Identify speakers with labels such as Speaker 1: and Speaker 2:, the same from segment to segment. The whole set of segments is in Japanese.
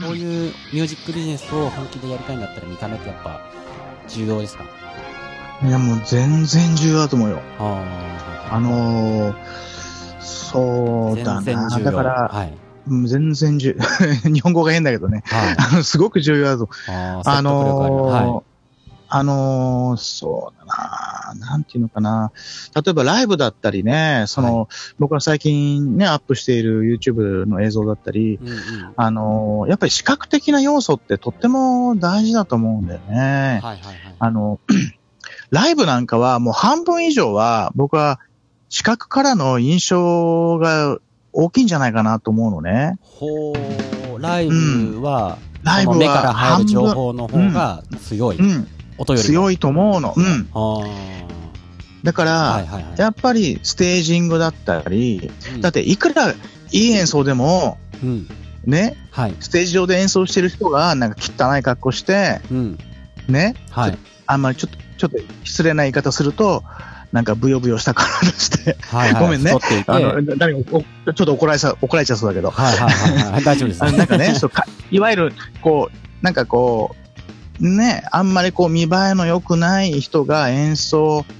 Speaker 1: そういうミュージックビジネスを本気でやりたいんだったら見た目ってやっぱ重要ですか？
Speaker 2: いや、もう全然重要だと思うよ。
Speaker 1: あ
Speaker 2: あのー、そうだな。だから、
Speaker 1: はい。
Speaker 2: うん全然重 日本語が変だけどね。
Speaker 1: はい。
Speaker 2: あの、すごく重要だと。
Speaker 1: あ
Speaker 2: あのー
Speaker 1: は
Speaker 2: あのーそうだな、なんていうのかな。例えばライブだったりね、その、僕が最近ね、アップしている YouTube の映像だったり、
Speaker 1: い。うんうん。
Speaker 2: あのーやっぱり視覚的な要素ってとっても大事だと思うんだよね。
Speaker 1: はいはいはい。
Speaker 2: あの、ライブなんかはもう半分以上は僕は視覚からの印象が大きいんじゃないかなと思うのね。
Speaker 1: ほう、ライブは、
Speaker 2: ライブ
Speaker 1: その目から
Speaker 2: は
Speaker 1: 入る情報の方が強い。
Speaker 2: うん、
Speaker 1: 音よりも。
Speaker 2: 強いと思うの。うん。
Speaker 1: あ
Speaker 2: だから、
Speaker 1: あ。はいはいはい。
Speaker 2: やっぱりステージングだったり、
Speaker 1: うん
Speaker 2: だっていくらいい演奏でも、
Speaker 1: うん。
Speaker 2: ね、
Speaker 1: はい。
Speaker 2: ステージ上で演奏してる人がなんか汚い格好して、
Speaker 1: うん。
Speaker 2: ね、
Speaker 1: はい。
Speaker 2: あんまりちょっと、ちょっと失礼な言い方すると、なんかブヨブヨした体して、
Speaker 1: はいはい。
Speaker 2: ごめんね。あ
Speaker 1: はい
Speaker 2: の、誰ちょっと怒られさ、怒られちゃいそうだけど、
Speaker 1: はいはいはい。大丈夫です。
Speaker 2: なんかね、そうか、いわゆる、こう、なんかこう、ね、あんまりこう見栄えの良くない人が演奏、い、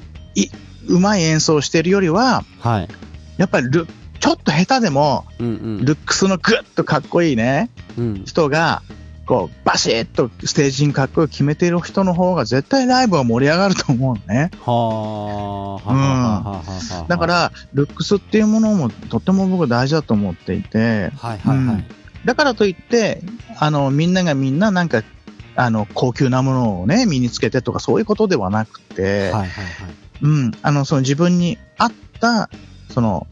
Speaker 2: うまい演奏してるよりは、
Speaker 1: はい。
Speaker 2: やっぱりル、ちょっと下手でも、
Speaker 1: うんうん。
Speaker 2: ルックスのグッとかっこいいね、
Speaker 1: うん。
Speaker 2: 人が、こう、バシッとステージにかっこよく決めてる人の方が絶対ライブは盛り上がると思うのね。
Speaker 1: はあ。はあはあはあはあ。
Speaker 2: だか、ら、ルックスっていうものもとっても僕大事だと思っていて、
Speaker 1: はいはいはい。
Speaker 2: だからといって、あの、みんながみんななんか、あの、高級なものをね、身につけてとかそういうことではなくて、
Speaker 1: はいはいはい。
Speaker 2: うん、あの、その自分に合った、その、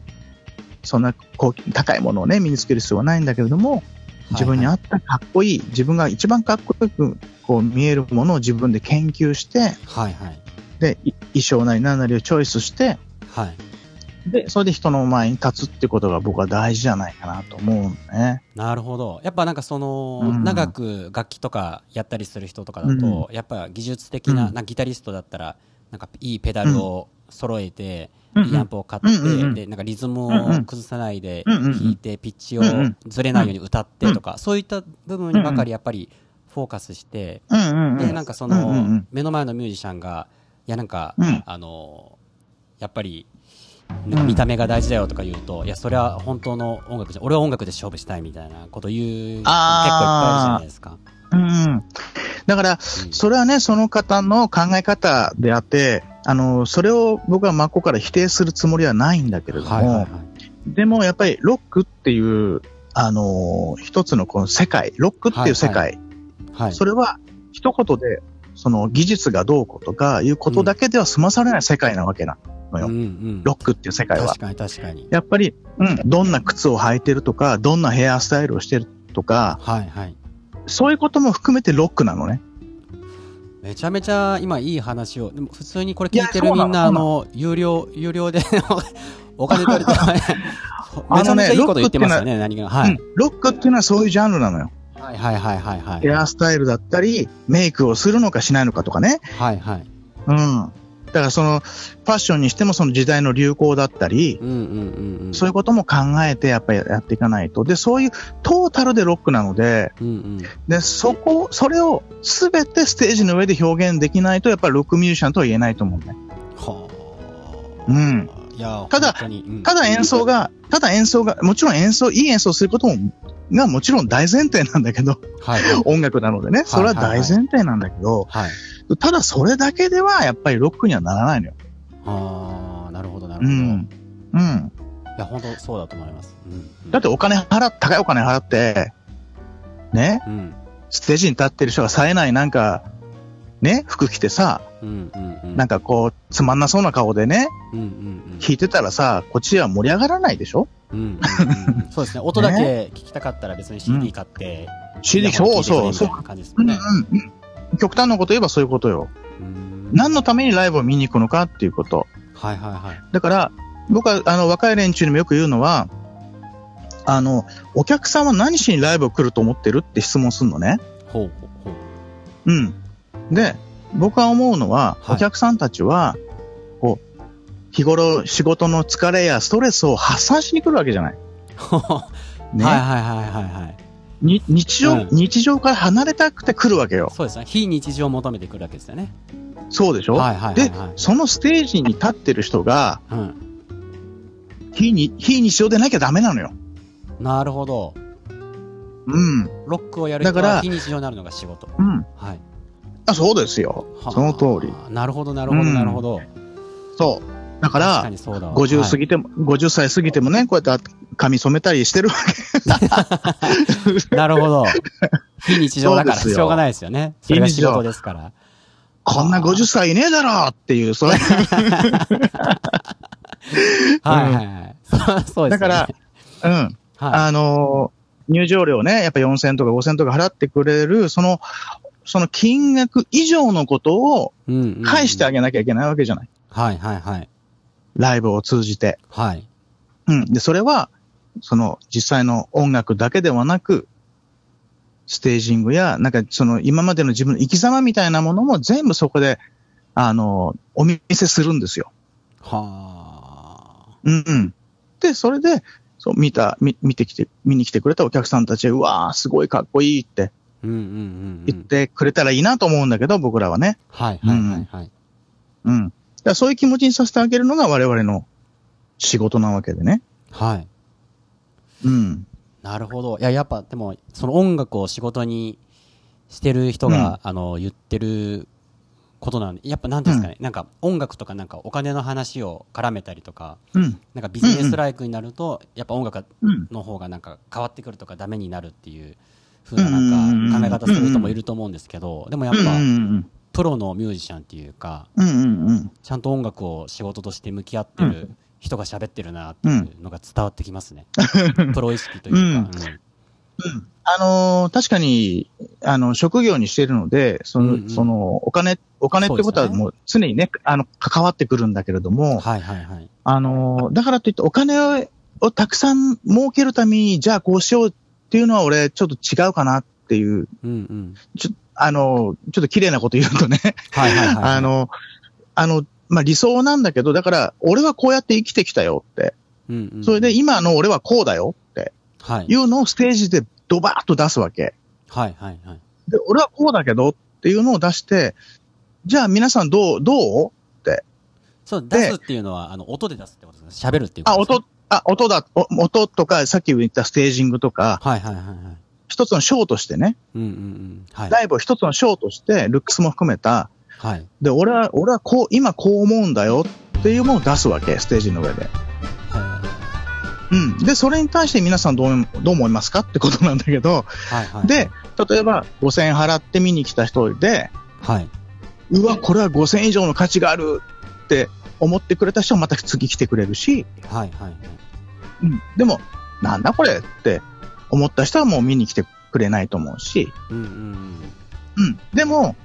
Speaker 2: そんな高級高いものをね、身につける必要はないんだけれども、自分に合ったかっこいい、自分が一番かっこよくこう見えるものを自分で研究して、
Speaker 1: はいはい。
Speaker 2: で、い衣装なり何なりをチョイスして、
Speaker 1: はい。
Speaker 2: で、それで人の前に立つってことが僕は大事じゃないかなと思うのね。
Speaker 1: なるほど。やっぱなんかその、
Speaker 2: うん
Speaker 1: 長く楽器とかやったりする人とかだと、やっぱ技術的な、
Speaker 2: うん
Speaker 1: なギタリストだったら、なんかいいペダルを揃えて、
Speaker 2: うん。
Speaker 1: いいアンプを買って、
Speaker 2: うんうんうん。
Speaker 1: で、なんかリズムを崩さないで弾いて、ピッチをずれないように歌ってとか、そういった部分にばかりやっぱりフォーカスして。で、なんかその、目の前のミュージシャンが、いやなんか、
Speaker 2: うん。
Speaker 1: あの、やっぱり、見た目が大事だよとか言うと、いや、それは本当の音楽じゃ、俺は音楽で勝負したいみたいなこと言う人結構いっぱいいるじゃないですか。
Speaker 2: うん。だから、それはね、その方の考え方であって、あの、それを僕は真っ向から否定するつもりはないんだけれども、
Speaker 1: はいはいはい。
Speaker 2: でもやっぱりロックっていう、あの、一つのこの世界、ロックっていう世界、
Speaker 1: はい。
Speaker 2: それは一言で、その技術がどうこうとかいうことだけでは済まされない世界なわけなのよ。
Speaker 1: うんうん。
Speaker 2: ロックっていう世界は
Speaker 1: 確。かに確かに。
Speaker 2: やっぱり、うん、どんな靴を履いてるとか、どんなヘアスタイルをしてるとか、
Speaker 1: はいはい。
Speaker 2: そういうことも含めてロックなのね。
Speaker 1: めちゃめちゃ今いい話を、でも普通にこれ聞いてるみんな、あの、有料、有料で お金取りたい。めちゃめちゃいいこと言ってますよね、何が。はい。
Speaker 2: うん、ロックっていうのはそういうジャンルなのよ。
Speaker 1: はいはいはいはいはい。
Speaker 2: ヘアスタイルだったり、メイクをするのかしないのかとかね。
Speaker 1: はいはい。
Speaker 2: うん。だからその、ファッションにしてもその時代の流行だったり。そういうことも考えてやっぱりやっていかないと。で、そういうトータルでロックなので、
Speaker 1: うんうん。
Speaker 2: で、そこ、それをすべてステージの上で表現できないと、やっぱりロックミュージシャンとは言えないと思うね。
Speaker 1: はあ。
Speaker 2: うん。ただ
Speaker 1: うん
Speaker 2: ただ演奏が、ただ演奏が、もちろん演奏、いい演奏することも、がもちろん大前提なんだけど、
Speaker 1: はい。
Speaker 2: 音楽なのでね、それは大前提なんだけど、
Speaker 1: はい。
Speaker 2: ただそれだけではやっぱりロックにはならないのよ。
Speaker 1: ああ、なるほどなるほど。
Speaker 2: うん。うん。
Speaker 1: いや、本当そうだと思います。うん。
Speaker 2: だってお金払っ、高いお金払って、ね、
Speaker 1: うん。
Speaker 2: ステージに立ってる人が冴えないなんか、ね、服着てさ、
Speaker 1: うんうんうん。
Speaker 2: なんかこう、つまんなそうな顔でね、
Speaker 1: うんうんうん。
Speaker 2: 弾いてたらさ、こっちでは盛り上がらないでしょ？
Speaker 1: うんうんうん。そうですね。音だけ 聞きたかったら別に CD 買って。
Speaker 2: ?CD、そうそう、そう
Speaker 1: 感じですね。
Speaker 2: うんうん。極端なこと言えばそういうことよ。
Speaker 1: うん
Speaker 2: 何のためにライブを見に行くのかっていうこと。
Speaker 1: はいはいはい。
Speaker 2: だから、僕は、あの、若い連中にもよく言うのは、あの、お客さんは何しにライブを来ると思ってるって質問するのね。
Speaker 1: ほうほうほう。
Speaker 2: うん。で、僕は思うのは、
Speaker 1: はい
Speaker 2: お客さんたちは、こう、日頃仕事の疲れやストレスを発散しに来るわけじゃない。ね。
Speaker 1: はいはいはいはいはい。
Speaker 2: に日常、
Speaker 1: うん
Speaker 2: 日常から離れたくて来るわけよ。
Speaker 1: そうですね。非日常を求めてくるわけですよね。
Speaker 2: そうでしょ、
Speaker 1: はいはいはい
Speaker 2: で
Speaker 1: はい、
Speaker 2: そのステージに立ってる人が、
Speaker 1: うん。
Speaker 2: 非に非日常でなきゃダメなのよ。
Speaker 1: なるほど。
Speaker 2: うん。
Speaker 1: ロックをやる人
Speaker 2: だから
Speaker 1: は非日常になるのが仕事。
Speaker 2: うん。
Speaker 1: はい。
Speaker 2: あ、そうですよ。
Speaker 1: はあ
Speaker 2: その通り。。
Speaker 1: なるほど、なるほど、
Speaker 2: うん
Speaker 1: なるほど。
Speaker 2: そう。だか、
Speaker 1: らにそうだわ。
Speaker 2: 50
Speaker 1: はい
Speaker 2: 過ぎても、50歳過ぎてもね、こうやって髪染めたりしてるわけ。
Speaker 1: なるほど。非日常だから、しょうがないですよね。それが仕事ですから。
Speaker 2: こんな50歳いねえだろっていう、そういう。
Speaker 1: はいはいはい。そうですよね。
Speaker 2: だから、うん。
Speaker 1: はい。
Speaker 2: あのー入場料ね、やっぱ4000とか5000とか払ってくれる、その、その金額以上のことを返してあげなきゃいけないわけじゃない。
Speaker 1: はいはいはい。
Speaker 2: ライブを通じて。
Speaker 1: はい。
Speaker 2: うん。で、それは、その実際の音楽だけではなく、ステージングや、なんかその今までの自分の生き様みたいなものも全部そこで、あの、お見せするんですよ。
Speaker 1: はあ。
Speaker 2: うんうん。で、それで、そう、見た、見見てきて、見に来てくれたお客さんたちは、うわー、すごいかっこいいって。言ってくれたらいいなと思うんだけど、僕らはね。
Speaker 1: はいはいはいはい。
Speaker 2: うん。らそういう気持ちにさせてあげるのが我々の仕事なわけでね。
Speaker 1: はい。
Speaker 2: うん。
Speaker 1: なるほど。いや、やっぱ、でも、その音楽を仕事にしてる人が、あの、言ってることなんで、やっぱなんですかね、なんか音楽とかなんかお金の話を絡めたりとか、
Speaker 2: うん。
Speaker 1: なんかビジネスライクになると、やっぱ音楽
Speaker 2: うん。
Speaker 1: の方がなんか変わってくるとかダメになるっていう風ななんか考え方する人もいると思うんですけど、でもやっぱ、
Speaker 2: うんうん
Speaker 1: プロのミュージシャンっていうか、
Speaker 2: うん。うんうんうん。
Speaker 1: ちゃんと音楽を仕事として向き合ってる人が喋ってるなっていうのが伝わってきますね。プロ意識というか。
Speaker 2: あのー確かに、あの、職業にしているので、その、
Speaker 1: うんうん
Speaker 2: その、お金、お金ってことはもう常にね、あの、関わってくるんだけれど
Speaker 1: うん
Speaker 2: も、
Speaker 1: はいはいはい。
Speaker 2: あのーだからといってお金ををたくさん儲けるために、じゃあこうしようっていうのは俺、ちょっと違うかなっていう、
Speaker 1: うんうん。
Speaker 2: ちょあのーちょっと綺麗なこと言うとね、
Speaker 1: はいはいはい。
Speaker 2: あ、の、あの、まあ、理想なんだけど、だから、俺はこうやって生きてきたよって。
Speaker 1: うんうん、
Speaker 2: それで、今の俺はこうだよって
Speaker 1: はい
Speaker 2: い。うのをステージでドバーッと出すわけ。
Speaker 1: はいはいはい。
Speaker 2: で、俺はこうだけどっていうのを出して、じゃあ皆さんどう、どう？
Speaker 1: そう、出すっていうのは、あの、音で出すってことですか？喋るっていうこ
Speaker 2: あ、
Speaker 1: とですか？
Speaker 2: 音、あ、音だ、お音とか、さっき言ったステージングとか、
Speaker 1: はいはいはいはい。
Speaker 2: 一つのショーとしてね、
Speaker 1: うんうんうん。はい。
Speaker 2: ライブを一つのショーとして、ルックスも含めた、
Speaker 1: はい。
Speaker 2: で、俺は、俺はこう、今こう思うんだよっていうものを出すわけ、ステージの上で。うん。で、それに対して皆さんどう、どう思いますかってことなんだけど、
Speaker 1: はいはい。
Speaker 2: で、例えば5000円払って見に来た人で、
Speaker 1: はい。
Speaker 2: うわ、これは5000円以上の価値があるって思ってくれた人はまた次来てくれるし、
Speaker 1: はいはい。
Speaker 2: うん。でも、なんだこれって思った人はもう見に来てくれないと思うし、
Speaker 1: うんうん
Speaker 2: うん。でも、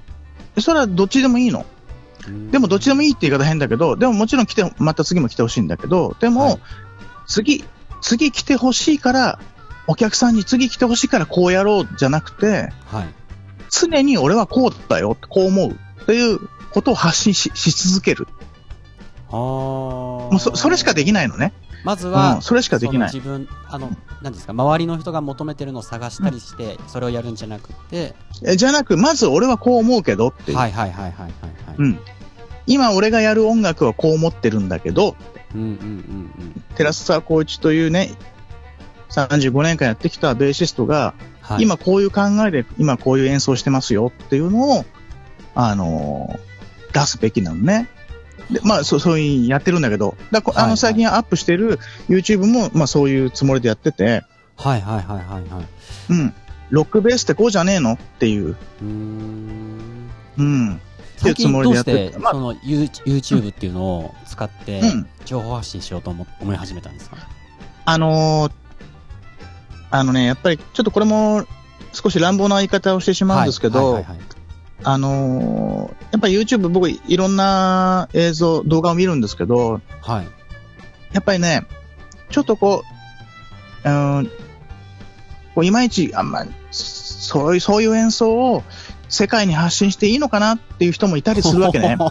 Speaker 2: それはどっちでもいいの。
Speaker 1: うん。
Speaker 2: でもどっちでもいいって言い方変だけど、でももちろん来て、また次も来てほしいんだけど、でも、
Speaker 1: はい
Speaker 2: 次、次来てほしいから、お客さんに次来てほしいからこうやろうじゃなくて、
Speaker 1: はい。
Speaker 2: 常に俺はこうだよ、こう思うっていうことを発信しし続ける。
Speaker 1: あー
Speaker 2: もうそそれしかできないのね。
Speaker 1: まずは、
Speaker 2: うんそれしかできない
Speaker 1: 自分、あの、何ですか、周りの人が求めてるのを探したりして、それをやるんじゃなくて、
Speaker 2: えじゃなく、まず俺はこう思うけどっていう。
Speaker 1: はいはいはいはいはいはい。
Speaker 2: うん。今俺がやる音楽はこう思ってるんだけど、
Speaker 1: うんうんうんうん。
Speaker 2: 寺澤光一というね、35年間やってきたベーシストが、
Speaker 1: はい。
Speaker 2: 今こういう考えで、今こういう演奏してますよっていうのを、あのー出すべきなのね。で、まあ、そう、そういうやってるんだけど、だこあの、最近アップしてる YouTube も、まあ、そういうつもりでやってて、
Speaker 1: はいはいはいはいはい。
Speaker 2: うん。ロックベースってこうじゃねえのっていう、
Speaker 1: うーん。
Speaker 2: うん。
Speaker 1: 最近どうして、
Speaker 2: まあ
Speaker 1: その You- YouTube っていうのを使って
Speaker 2: うん、
Speaker 1: 情報発信しようと思思い始めたんですか？
Speaker 2: あのーあのね、やっぱりちょっとこれも少し乱暴な言い方をしてしまうんですけど、あのーやっぱり YouTube 僕いろんな映像、動画を見るんですけど、
Speaker 1: はい。
Speaker 2: やっぱりね、ちょっとこう、うーん、こういまいち、あんま、そういう、そういう演奏を世界に発信していいのかなっていう人もいたりするわけね。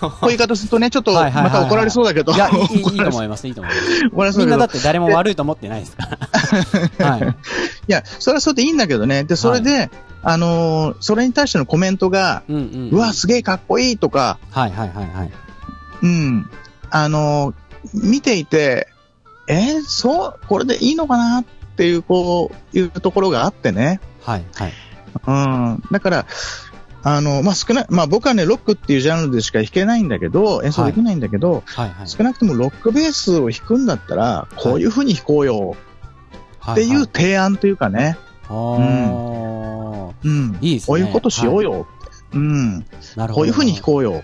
Speaker 2: こういう言い方するとね、ちょっと
Speaker 1: はいはいはいはい
Speaker 2: また怒られそうだけど。
Speaker 1: いや、いいいいと思います、いいと思います。みんなだって誰も悪いと思ってないですから。はい。
Speaker 2: いや、それはそれでいいんだけどね。で、それで、あのーそれに対してのコメントが、
Speaker 1: うんうん。
Speaker 2: うわ、すげえかっこいいとか、
Speaker 1: はいはいはいはい。
Speaker 2: うん、あのー見ていて、えーそう、これでいいのかなっていう、こう、いうところがあってね。
Speaker 1: はいはい。
Speaker 2: うん。だから、あの、まあ、少ない、まあ、僕はね、ロックっていうジャンルでしか弾けないんだけど、演奏できないんだけど、
Speaker 1: はいはい。
Speaker 2: 少なくともロックベースを弾くんだったら、こういう風に弾こうよっていう
Speaker 1: は
Speaker 2: 提案というかね。
Speaker 1: いはい、
Speaker 2: うん。
Speaker 1: いいですね
Speaker 2: こういうことしようよって。うん。
Speaker 1: あーなるほど。
Speaker 2: こういう風に弾こうよ。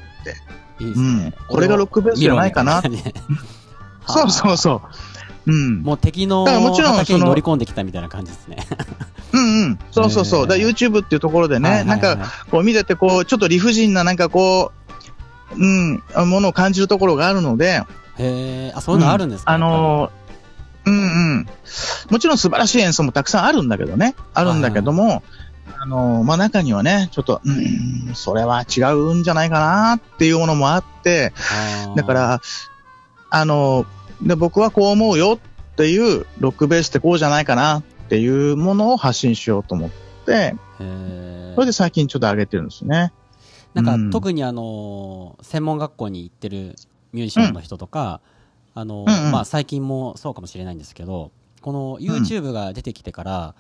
Speaker 1: いいですね。
Speaker 2: うんこれがロックベースじゃないかな そうそうそう。うん。
Speaker 1: もう敵の
Speaker 2: だからもちろん
Speaker 1: 畑に乗り込んできたみたいな感じですね。
Speaker 2: うんうん。そうそうそう。だ YouTube っていうところでね、
Speaker 1: はいはいはい
Speaker 2: なんか、こう見てて、こう、ちょっと理不尽な、なんかこう、うん、ものを感じるところがあるので、
Speaker 1: へえ、あ、そういうのあるんですか、
Speaker 2: あのー、うんうん。もちろん素晴らしい演奏もたくさんあるんだけどね。あるんだけども、あのー、まあ、中にはね、ちょっと、うん、それは違うんじゃないかなっていうものもあって、だか、ら、あのー、で、僕はこう思うよっていう、ロックベースってこうじゃないかなっていうものを発信しようと思って、それで最近ちょっと上げてるんですね。
Speaker 1: なんか、
Speaker 2: うん。
Speaker 1: 特にあのー専門学校に行ってるミュージシャンの人とか、あのー
Speaker 2: うんうん。
Speaker 1: まあ、最近もそうかもしれないんですけど、この YouTube が出てきてから、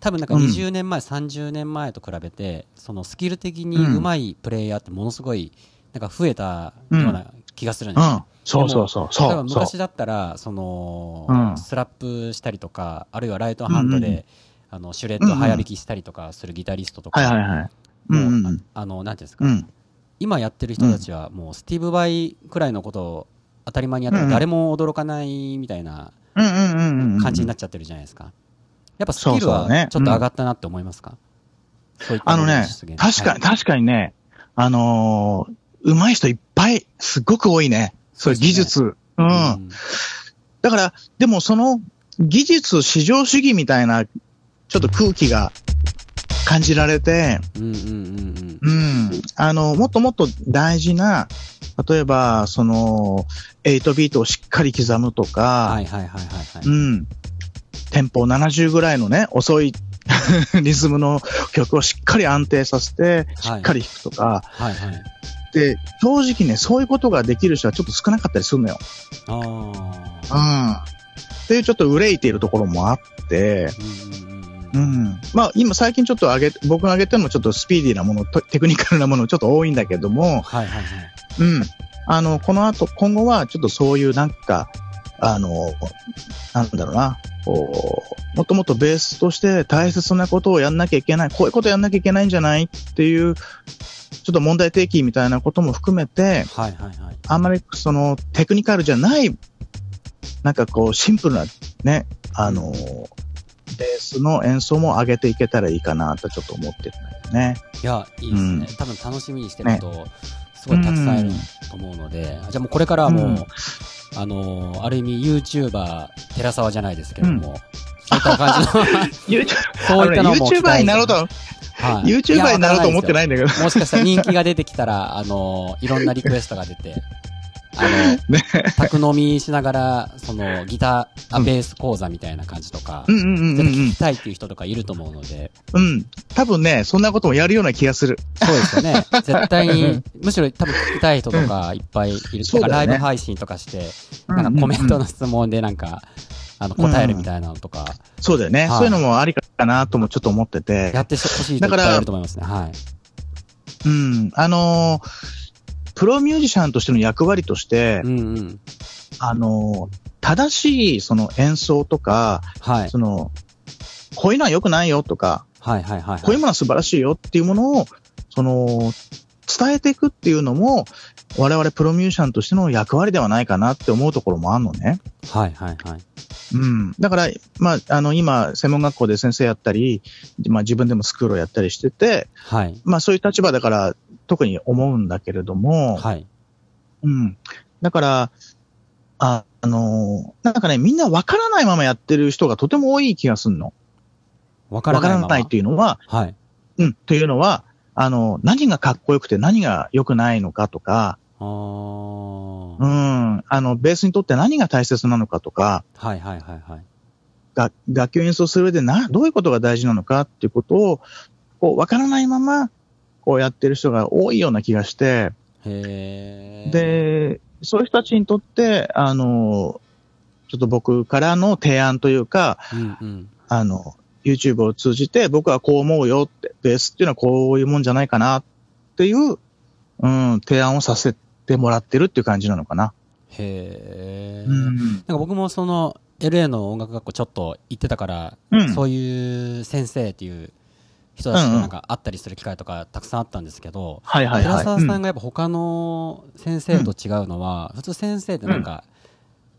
Speaker 1: 多分なんか20年前、30年前と比べて、そのスキル的に上手いプレイヤーってものすごい、なんか増えたような気がするんですよ。
Speaker 2: うん。そうそうそう。そう。そう
Speaker 1: 昔だったら、その、
Speaker 2: うん
Speaker 1: スラップしたりとか、あるいはライトハンドで、
Speaker 2: うんうん
Speaker 1: あの、シュレッド早弾きしたりとかするギタリストとか、
Speaker 2: はいはいはい。うん
Speaker 1: もう
Speaker 2: うんうん。
Speaker 1: ああの、なんていうんですか、
Speaker 2: うん。
Speaker 1: 今やってる人たちはもうスティーブ・バイくらいのことを当たり前にやっても誰も驚かないみたいな
Speaker 2: うんうんうんうん。
Speaker 1: 感じになっちゃってるじゃないですか。やっぱスキルは
Speaker 2: ね
Speaker 1: ちょっと上がったなって思いますか、
Speaker 2: あのね確かに、確かにね、あのー、上手い人いっぱい、すっごく多いね。そういう技術。う。
Speaker 1: はいうん
Speaker 2: だから、でもその技術至上主義みたいな、ちょっと空気が感じられて、
Speaker 1: うんうんうん
Speaker 2: うん。あの、もっともっと大事な、例えば、その、8ビートをしっかり刻むと
Speaker 1: うん。
Speaker 2: か、
Speaker 1: はいはいはいはいはい。
Speaker 2: うん。テンポ70ぐらいのね、遅い リズムの曲をしっかり安定させて、しっかり弾くとか、
Speaker 1: はいはい。
Speaker 2: で、正直ね、そういうことができる人はちょっと少なかったりするのよ。
Speaker 1: ああ。
Speaker 2: うん。っていうちょっと憂いているところもあって、
Speaker 1: うんうん。
Speaker 2: まあ今最近ちょっと上げ、僕が上げてもちょっとスピーディーなもの、とテクニカルなものちょっと多いんだけども、
Speaker 1: はいはいはい。
Speaker 2: うん。あの、この後、今後はちょっとそういうなんか、あの、なんだろうな、もっともっとベースとして大切なことをやんなきゃいけない、こういうことやんなきゃいけないんじゃないっていう、ちょっと問題提起みたいなことも含めて、
Speaker 1: はいはいはい。
Speaker 2: あんまりそのテクニカルじゃない、なんかこうシンプルなね、あの、ベースの演奏も上げていけたらいいかなとちょっと思ってるんだよね。
Speaker 1: いや、いいですね。
Speaker 2: うん
Speaker 1: 多分楽しみにしてる人、すごいたくさんいると思うので、じゃあもうこれからはもう、
Speaker 2: うん
Speaker 1: あのーある意味 YouTuber、寺沢じゃないですけれども、そういった感じの、そういったのも
Speaker 2: YouTuber になろうと、
Speaker 1: はい。
Speaker 2: YouTuber になろうと思ってない
Speaker 1: い
Speaker 2: んだけど。
Speaker 1: や。もしかしたら人気が出てきたら、あのーいろんなリクエストが出て、あの、宅飲みしながら、その、ギター、あベース講座みたいな感じとか、
Speaker 2: うんうんうんうん
Speaker 1: 聞きたいっていう人とかいると思うので、
Speaker 2: うん。うん。多分ね、そんなこともやるような気がする。
Speaker 1: そうですよね。絶対に、むしろ多分聞きたい人とかいっぱいいる。
Speaker 2: そう
Speaker 1: んかライブ配信とかして、なんかコメントの質問でなんか、あの、答えるみたいなのとか、
Speaker 2: そうだよね。
Speaker 1: はい
Speaker 2: そういうのもありかなともちょっと思ってて。
Speaker 1: やってほしい人いっぱいいると思いますね。はい。
Speaker 2: うん。あのープロミュージシャンとしての役割として、
Speaker 1: うんうん。
Speaker 2: あのー正しいその演奏とか、
Speaker 1: はい。
Speaker 2: その、こういうのは良くないよとか、
Speaker 1: はいはいはいはい。
Speaker 2: こういうものは素晴らしいよっていうものを、その、伝えていくっていうのも、我々プロミュージシャンとしての役割ではないかなって思うところもあるのね。
Speaker 1: はいはいはい。
Speaker 2: うん。だから、まあ、あの、今、専門学校で先生やったり、まあ自分でもスクールをやったりしてて、
Speaker 1: はい。
Speaker 2: まあそういう立場だから特に思うんだけれども、
Speaker 1: はい。
Speaker 2: うん。だから、あ、あのなんかね、みんなわからないままやってる人がとても多い気がするの。
Speaker 1: わから
Speaker 2: わから
Speaker 1: ないまま。
Speaker 2: ないっていうのは、
Speaker 1: はい。
Speaker 2: うん、というのは、あの、何がかっこよくて何が良くないのかとか、
Speaker 1: あー
Speaker 2: うん。あの、ベースにとって何が大切なのかとか、
Speaker 1: はいはいはいはい。
Speaker 2: が楽器を演奏する上でな、どういうことが大事なのかっていうことを、こう、わからないまま、こうやってる人が多いような気がして。で、そういう人たちにとって、あの、ちょっと僕からの提案というか、
Speaker 1: うんうん。
Speaker 2: あの、YouTube を通じて僕はこう思うよって、ベースっていうのはこういうもんじゃないかなっていう、うん、提案をさせてもらってるっていう感じなのかな。
Speaker 1: へー。
Speaker 2: うん。
Speaker 1: なんか僕もその LA の音楽学校ちょっと行ってたから、
Speaker 2: うん
Speaker 1: そういう先生っていう人たちとなんか会ったりする機会とかたくさんあったんですけど、
Speaker 2: はいはいはい。
Speaker 1: 寺澤さん
Speaker 2: うん
Speaker 1: がやっぱ他の先生と違うのは、普通先生ってなんか、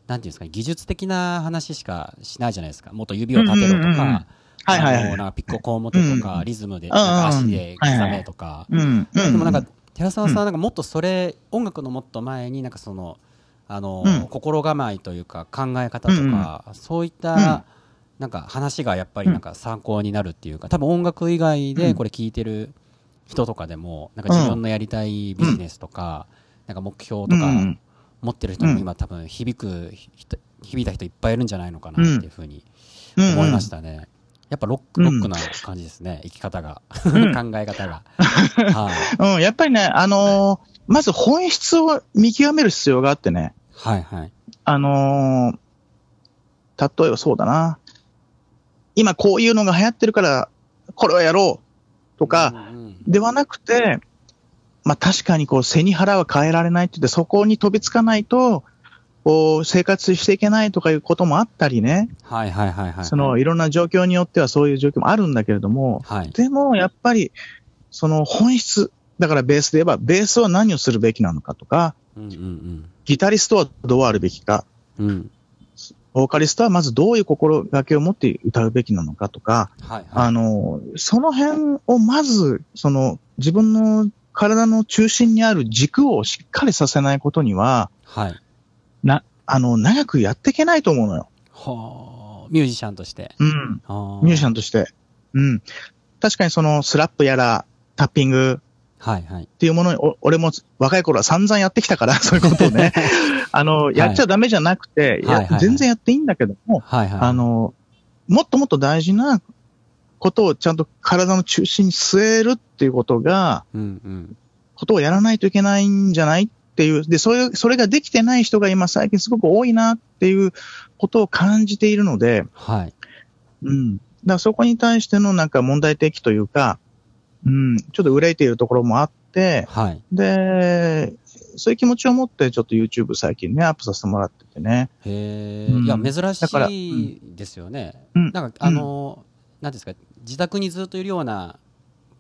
Speaker 1: なんていうんですかね、技術的な話しかしないじゃないですか。もっと指を立てろと
Speaker 2: うんうんうんうん。
Speaker 1: か、
Speaker 2: はいはいはい。
Speaker 1: なんかピッコこう持てとか、
Speaker 2: うん
Speaker 1: リズムで、足で刻めとか、
Speaker 2: うん。うん。
Speaker 1: でもなんか、寺澤さんはなんかもっとそれ、音楽のもっと前になんかその、あの、
Speaker 2: うん
Speaker 1: 心構えというか考え方とか、そういった、なんか話がやっぱりなんか参考になるっていうか、多分音楽以外でこれ聞いてる人とかでも、なんか自分のやりたいビジネスとか、なんか目標とか
Speaker 2: うん
Speaker 1: 持ってる人も今多分響く人、響いた人いっぱいいるんじゃないのかなっていうふうに
Speaker 2: うん
Speaker 1: 思いましたね。やっぱロック、
Speaker 2: うん
Speaker 1: ロックな感じですね、生き方が。考え方が。はい。
Speaker 2: うん、やっぱりね、あのーまず本質を見極める必要があってね、
Speaker 1: はいはい。
Speaker 2: あのー例えばそうだな。今こういうのが流行ってるから、これをやろうとか、
Speaker 1: うんうん
Speaker 2: ではなくて、まあ確かにこう背に腹は変えられないって言って、そこに飛びつかないと、こう生活していけないとかいうこともあったりね、
Speaker 1: はいはいはいはい。
Speaker 2: そのいろんな状況によってはそういう状況もあるんだけれども、
Speaker 1: はい。
Speaker 2: でもやっぱり、その本質、だからベースで言えば、ベースは何をするべきなのかとか、
Speaker 1: うんうん
Speaker 2: ギタリストはどうあるべきか、
Speaker 1: うん。うん。
Speaker 2: ボーカリストはまずどういう心がけを持って歌うべきなのかとか、
Speaker 1: はいはい。
Speaker 2: あの、その辺をまず、その自分の体の中心にある軸をしっかりさせないことには、
Speaker 1: はい。
Speaker 2: な、あの、長くやっていけないと思うのよ。
Speaker 1: はあ、ミュージシャンとして。
Speaker 2: うん。
Speaker 1: あ
Speaker 2: ミュージシャ
Speaker 1: ン。
Speaker 2: ンとして。うん。確かにそのスラップやら、タッピング
Speaker 1: はいはい。
Speaker 2: っていうものに、お俺も若い頃は散々やってきたから、そういうことをね。あの、やっちゃダメじゃなくて、
Speaker 1: はい
Speaker 2: 全然やっていいんだけども、
Speaker 1: はいはい。
Speaker 2: あ、の、もっともっと大事なことをちゃんと体の中心に据えるっていうことが、
Speaker 1: うんうん。
Speaker 2: ことをやらないといけないんじゃないっていう、で、それ、それができてない人が今最近すごく多いなっていうことを感じているので、
Speaker 1: はい。
Speaker 2: うん。だからそこに対してのなんか問題提起というか、うん、ちょっと憂いているところもあって、
Speaker 1: はい。
Speaker 2: で、そういう気持ちを持ってちょっと YouTube 最近ね、アップさせてもらっててね。
Speaker 1: へえ、
Speaker 2: うん
Speaker 1: いや、珍しいですよね。
Speaker 2: うん
Speaker 1: なんか、あの、なんていうんですか、自宅にずっといるような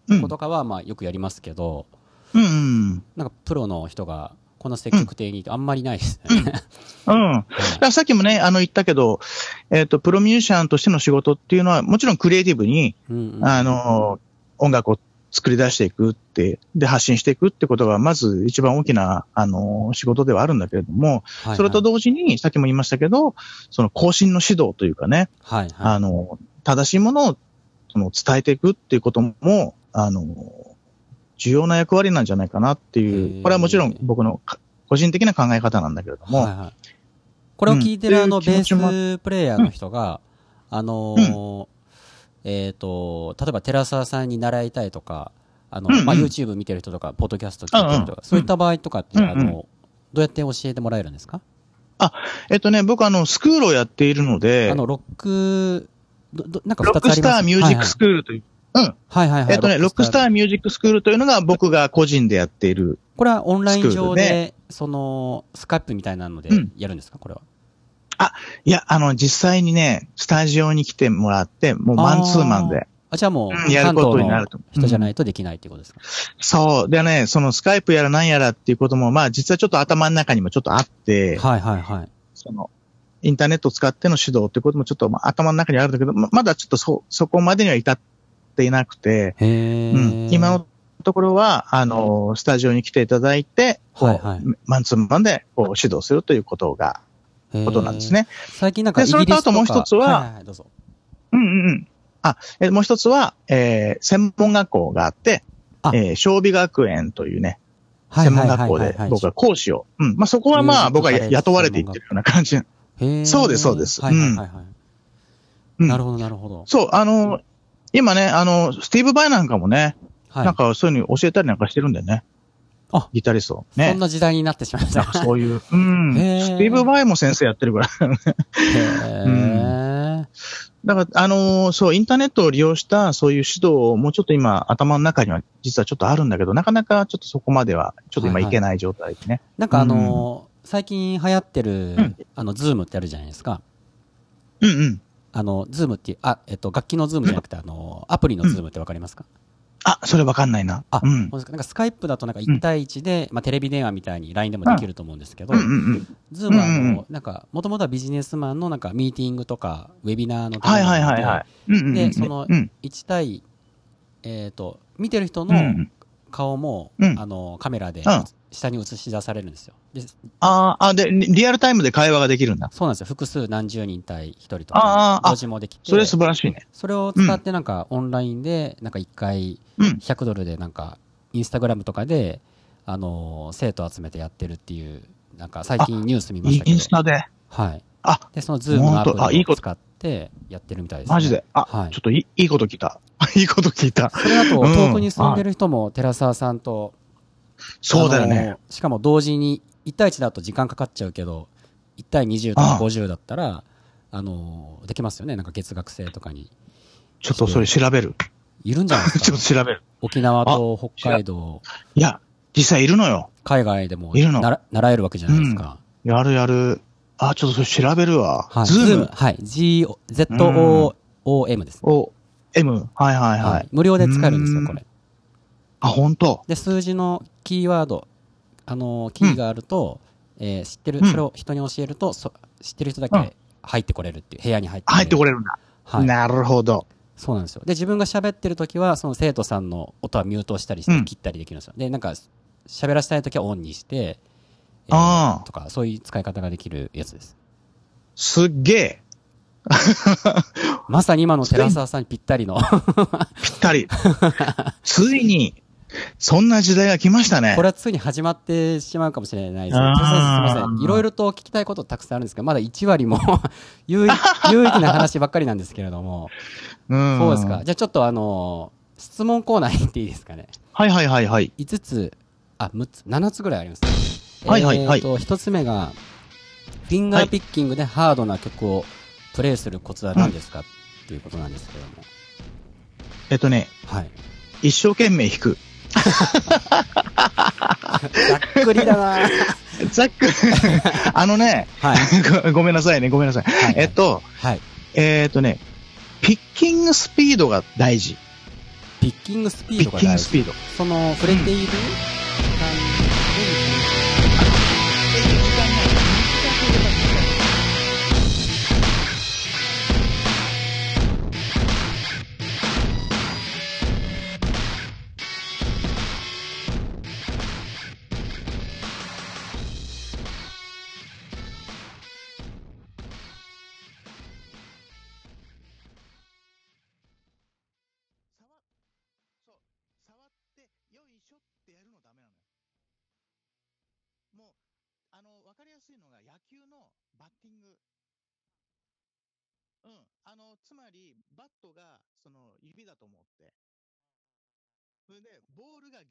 Speaker 2: うん
Speaker 1: 子とかは、まあ、よくやりますけど、
Speaker 2: うんうん。
Speaker 1: なんか、プロの人が、こんな積極的にあんまりないですね。
Speaker 2: うん。さっきもね、あの言ったけど、えっ、と、プロミュージシャンとしての仕事っていうのは、もちろんクリエイティブに、
Speaker 1: うんうん
Speaker 2: あの、音楽を作り出していくって、で、発信していくってことが、まず一番大きな、あの、仕事ではあるんだけれども、
Speaker 1: はい
Speaker 2: それと同時に、さっきも言いましたけど、その更新の指導というかね、
Speaker 1: はいはい。
Speaker 2: あの、正しいものを、その、伝えていくっていうことも、あの、重要な役割なんじゃないかなって
Speaker 1: へ
Speaker 2: い
Speaker 1: ー。
Speaker 2: う、これはもちろん僕のか個人的な考え方なんだけれども、
Speaker 1: はいはい。これを聞いてる
Speaker 2: うん。
Speaker 1: あの、ベースプレイヤーの人が、あのーえっと、例えば寺澤さんに習いたいとか、あの、
Speaker 2: うんうん。
Speaker 1: まあ、YouTube 見てる人とか、ポッドキャスト聞いてる人とか、そういった場合とかって、
Speaker 2: うんうん。
Speaker 1: あの、どうやって教えてもらえるんですか？
Speaker 2: えっとね、僕あの、スクールをやっているので
Speaker 1: あ、の、ロック、どどなんか
Speaker 2: ロックス
Speaker 1: 二つあります？
Speaker 2: ターミュージックスクールという、うん。
Speaker 1: はいはいはい。はい。
Speaker 2: えっとね、ロックスター。ミュージックスクールというのが僕が個人でやっている。
Speaker 1: これはオンライン上で
Speaker 2: で、
Speaker 1: その、スカイプみたいなので
Speaker 2: うん。
Speaker 1: やるんですか？これは。
Speaker 2: いや、あの、実際にね、スタジオに来てもらって、もうマンツーマンで。
Speaker 1: あ、じゃあもう、
Speaker 2: うんやることになると
Speaker 1: 人じゃないとできないっていうことですか、
Speaker 2: そう。でね、そのスカイプやら何やらっていうことも、まあ実はちょっと頭の中にもちょっとあって、
Speaker 1: はいはいはい。
Speaker 2: その、インターネットを使っての指導っていうこともちょっとまあ頭の中にあるんだけど、ままだちょっとそ、そこまでには至っていなくて、うん、今のところは、あの、スタジオに来ていただいて、
Speaker 1: はいはい
Speaker 2: マンツーマンでこう指導するということが、ことなんですね。
Speaker 1: 最近なんかイ
Speaker 2: でそれ
Speaker 1: ギリスとか
Speaker 2: とあともう一つはい
Speaker 1: はいはい、どうぞ。
Speaker 2: うんうんうん。あ、えもう一つは、えー専門学校があって
Speaker 1: あ、
Speaker 2: えー、小美学園というね、専門学校で僕は講師を。うん。まあそこはまあ僕は雇われていってるような感じ。そうですそうです
Speaker 1: はいはいはいはい。
Speaker 2: うん
Speaker 1: なるほどなるほど。
Speaker 2: そう、あの、今ね、あの、スティーブ・バイなんかもね、
Speaker 1: はい。
Speaker 2: なんかそういうの教えたりなんかしてるんだよね。
Speaker 1: あ
Speaker 2: ギタリスト。
Speaker 1: そ
Speaker 2: ね
Speaker 1: ん。な時代になってしまいました。
Speaker 2: なんかそういう、うん。スティーブ・バイも先生やってるから。
Speaker 1: へー
Speaker 2: だから、あのーそう、インターネットを利用したそういう指導をもうちょっと今頭の中には実はちょっとあるんだけど、なかなかちょっとそこまでは、ちょっと今
Speaker 1: はいはい
Speaker 2: いけない状態でね。
Speaker 1: なんかあのー最近流行ってる、
Speaker 2: うん
Speaker 1: あの、ズームってあるじゃないですか。
Speaker 2: うんうん。
Speaker 1: あの、ズームっていう、あ、えっと、楽器のズームじゃなくて、あのーアプリのズームってわかりますか、
Speaker 2: あ、それわかんないな。
Speaker 1: あ、
Speaker 2: うん。
Speaker 1: そうですかなんかスカイプだとなんか1対1で、まあテレビ電話みたいに LINE でもできると思うんですけど、
Speaker 2: うんうんうん。
Speaker 1: ズームはあの、
Speaker 2: うんうん
Speaker 1: なんか、もともとはビジネスマンのなんかミーティングとか、ウェビナーのた
Speaker 2: はいはいはいはい。うんうんうん。
Speaker 1: で、その
Speaker 2: うん。
Speaker 1: 1対、えっ、と、見てる人の
Speaker 2: うん。
Speaker 1: 顔も、
Speaker 2: うん
Speaker 1: あの、カメラで
Speaker 2: うん
Speaker 1: 下に映し出されるんですよ。で
Speaker 2: あーあ、で、リリアルタイムで会話ができるんだ。
Speaker 1: そうなんですよ。複数何十人対1人と
Speaker 2: あ
Speaker 1: か同時もできて、
Speaker 2: それ素晴らしいね。
Speaker 1: それを使ってなんかオンラインで、なんか1回
Speaker 2: うん。
Speaker 1: 100ドルでなんか、インスタグラムとかで、あの、生徒集めてやってるっていう、なんか最近ニュース見ましたけど
Speaker 2: インス。タで。
Speaker 1: はい。
Speaker 2: あ、
Speaker 1: で、そのズームのアプリを使ってやってるみたいです、ね。
Speaker 2: マジで？あ、
Speaker 1: はい
Speaker 2: ちょっといいこと聞いた。いいこと聞いた。
Speaker 1: それだと、
Speaker 2: うん
Speaker 1: 遠くに住んでる人も寺澤さんと、
Speaker 2: そうだよ
Speaker 1: あ
Speaker 2: ね
Speaker 1: の。しかも同時に、1対1だと時間かかっちゃうけど、1対20とか
Speaker 2: ああ
Speaker 1: 50だったら、あの、できますよね。なんか月額制とかに。
Speaker 2: ちょっとそれ調べる。
Speaker 1: いるんじゃないです
Speaker 2: ちょっ
Speaker 1: か。
Speaker 2: と調べる。
Speaker 1: 沖縄と北海道、
Speaker 2: いや、実際いるのよ。
Speaker 1: 海外でも
Speaker 2: いるの
Speaker 1: なら習えるわけじゃないですか。
Speaker 2: やるやる。あ、ちょっとそれ調べるわ。
Speaker 1: はい。
Speaker 2: ズーム。
Speaker 1: はい。G、Z-O-O-M です。
Speaker 2: お、M。はいはいは
Speaker 1: はいい。。無料で使えるんですよ、
Speaker 2: うん
Speaker 1: これ。
Speaker 2: あ、本当。
Speaker 1: で、数字のキーワード、あの、キーがあると、えー知ってる、
Speaker 2: うん
Speaker 1: それを人に教えると、そ知ってる人だ
Speaker 2: うん
Speaker 1: け入ってこれるっていう、部屋に入ってこれる。
Speaker 2: 入ってこれるんだ。
Speaker 1: はい。
Speaker 2: なるほど。
Speaker 1: そうなんですよ。で、自分が喋ってるときは、その生徒さんの音はミュートしたりして
Speaker 2: うん
Speaker 1: 切ったりできるんですよ。で、なんか、喋らせたいときはオンにして、えー
Speaker 2: ああ
Speaker 1: とか、そういう使い方ができるやつです。
Speaker 2: すっげえ。
Speaker 1: まさに今の寺澤さんにぴったりの。
Speaker 2: ぴったり。ついに、そんな時代が来ましたね。
Speaker 1: これはついに始まってしまうかもしれないですすみません。いろいろと聞きたいことたくさんあるんですけど、まだ1割も 有有益な話ばっかりなんですけれども。
Speaker 2: うん。
Speaker 1: そうですか。じゃあちょっとあのー質問コーナー行っていいですかね？
Speaker 2: はいはいはいはい。
Speaker 1: 5つ、あ、6つ、7つぐらいあります。
Speaker 2: はいはいはい
Speaker 1: えーと、1つ目が、フィンガーピッキングでハードな曲をプレイするコツは何ですか、っていうことなんですけども。
Speaker 2: えっとね、
Speaker 1: はい。
Speaker 2: 一生懸命弾く。
Speaker 1: ざっくりだな
Speaker 2: ざっくり。あのね、
Speaker 1: はい。
Speaker 2: ごごめんなさいね、ごめんなさい。
Speaker 1: はい
Speaker 2: えっと、
Speaker 1: はい。
Speaker 2: えっとね、ピッキングスピードが大事。
Speaker 1: ピッキングスピー
Speaker 2: ピッ
Speaker 1: ドが大事。
Speaker 2: キングスピード。
Speaker 1: その、触れている
Speaker 2: そう、つまり、バットが、その、指だと思って。それで、ボールが